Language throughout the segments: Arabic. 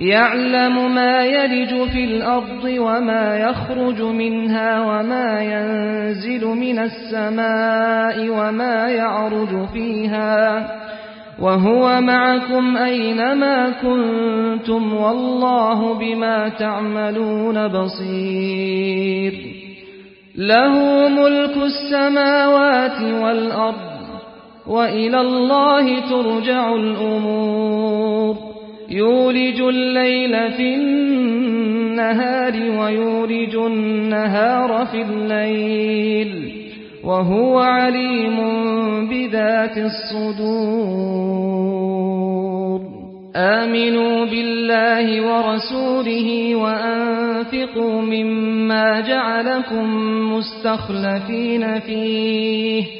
يعلم ما يلج في الأرض وما يخرج منها وما ينزل من السماء وما يعرج فيها وهو معكم أينما كنتم والله بما تعملون بصير له ملك السماوات والأرض وإلى الله ترجع الأمور يولج الليل في النهار ويولج النهار في الليل وهو عليم بذات الصدور. آمنوا بالله ورسوله وأنفقوا مما جعلكم مستخلفين فيه.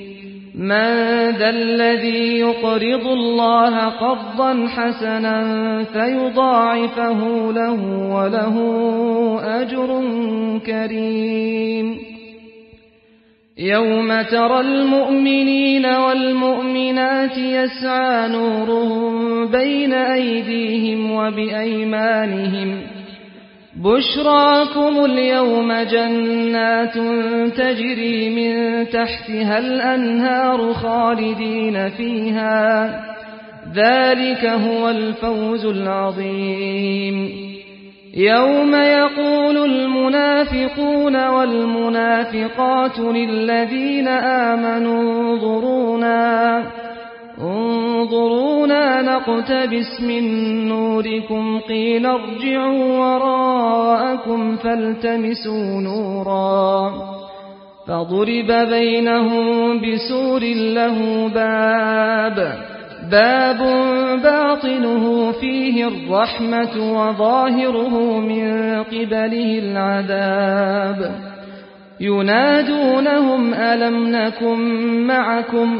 من ذا الذي يقرض الله قرضا حسنا فيضاعفه له وله أجر كريم. يوم ترى المؤمنين والمؤمنات يسعى نورهم بين أيديهم وبأيمانهم بشراكم اليوم جنات تجري من تحتها الأنهار خالدين فيها. ذلك هو الفوز العظيم. يوم يقول المنافقون والمنافقات للذين آمنوا انظرونا انظرونا نقتبس من نوركم قيل ارجعوا وراءكم فالتمسوا نورا. فضرب بينهم بسور له باب باب باطنه فيه الرحمة وظاهره من قبله العذاب. ينادونهم ألم نكن معكم؟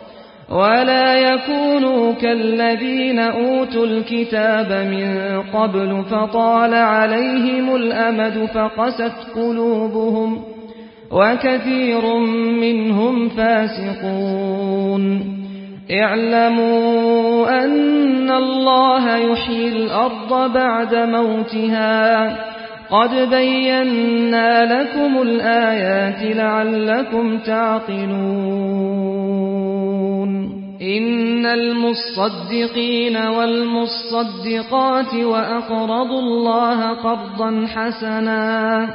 ولا يكونوا كالذين أوتوا الكتاب من قبل فطال عليهم الأمد فقست قلوبهم وكثير منهم فاسقون. اعلموا أن الله يحيي الأرض بعد موتها. قد بينا لكم الآيات لعلكم تعقلون إن المصدقين والمصدقات وأقرضوا الله قرضا حسنا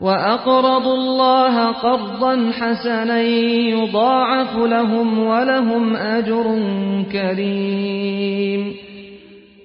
وأقرضوا الله قرضا حسنا يضاعف لهم ولهم أجر كريم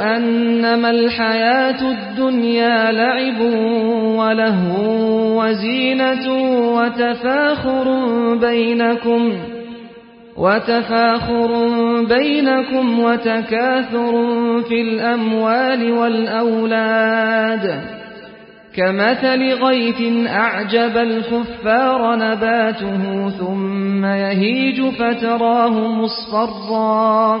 أنما الحياة الدنيا لعب وله وزينة وتفاخر بينكم وتفاخر بينكم وتكاثر في الأموال والأولاد كمثل غيث أعجب الكفار نباته ثم يهيج فتراه مصفرا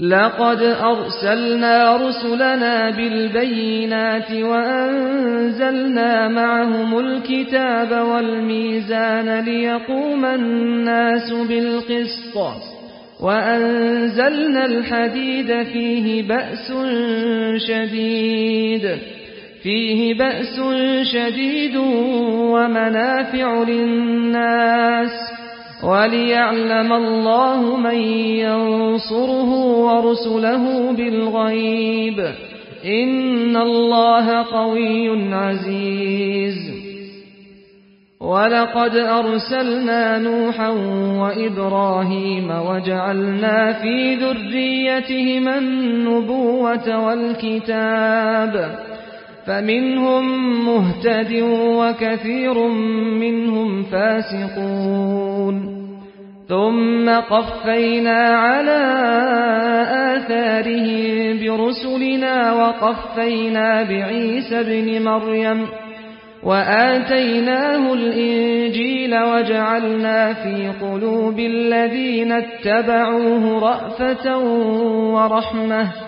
لقد أرسلنا رسلنا بالبينات وأنزلنا معهم الكتاب والميزان ليقوم الناس بالقسط وأنزلنا الحديد فيه بأس شديد فيه بأس شديد ومنافع للناس وليعلم الله من ينصره ورسله بالغيب. إن الله قوي عزيز. ولقد أرسلنا نوحا وإبراهيم وجعلنا في ذريتهما النبوة والكتاب. فمنهم مهتد وكثير منهم فاسقون. ثم قفينا على آثارهم برسلنا وقفينا بعيسى ابن مريم وآتيناه الإنجيل وجعلنا في قلوب الذين اتبعوه رأفة ورحمة.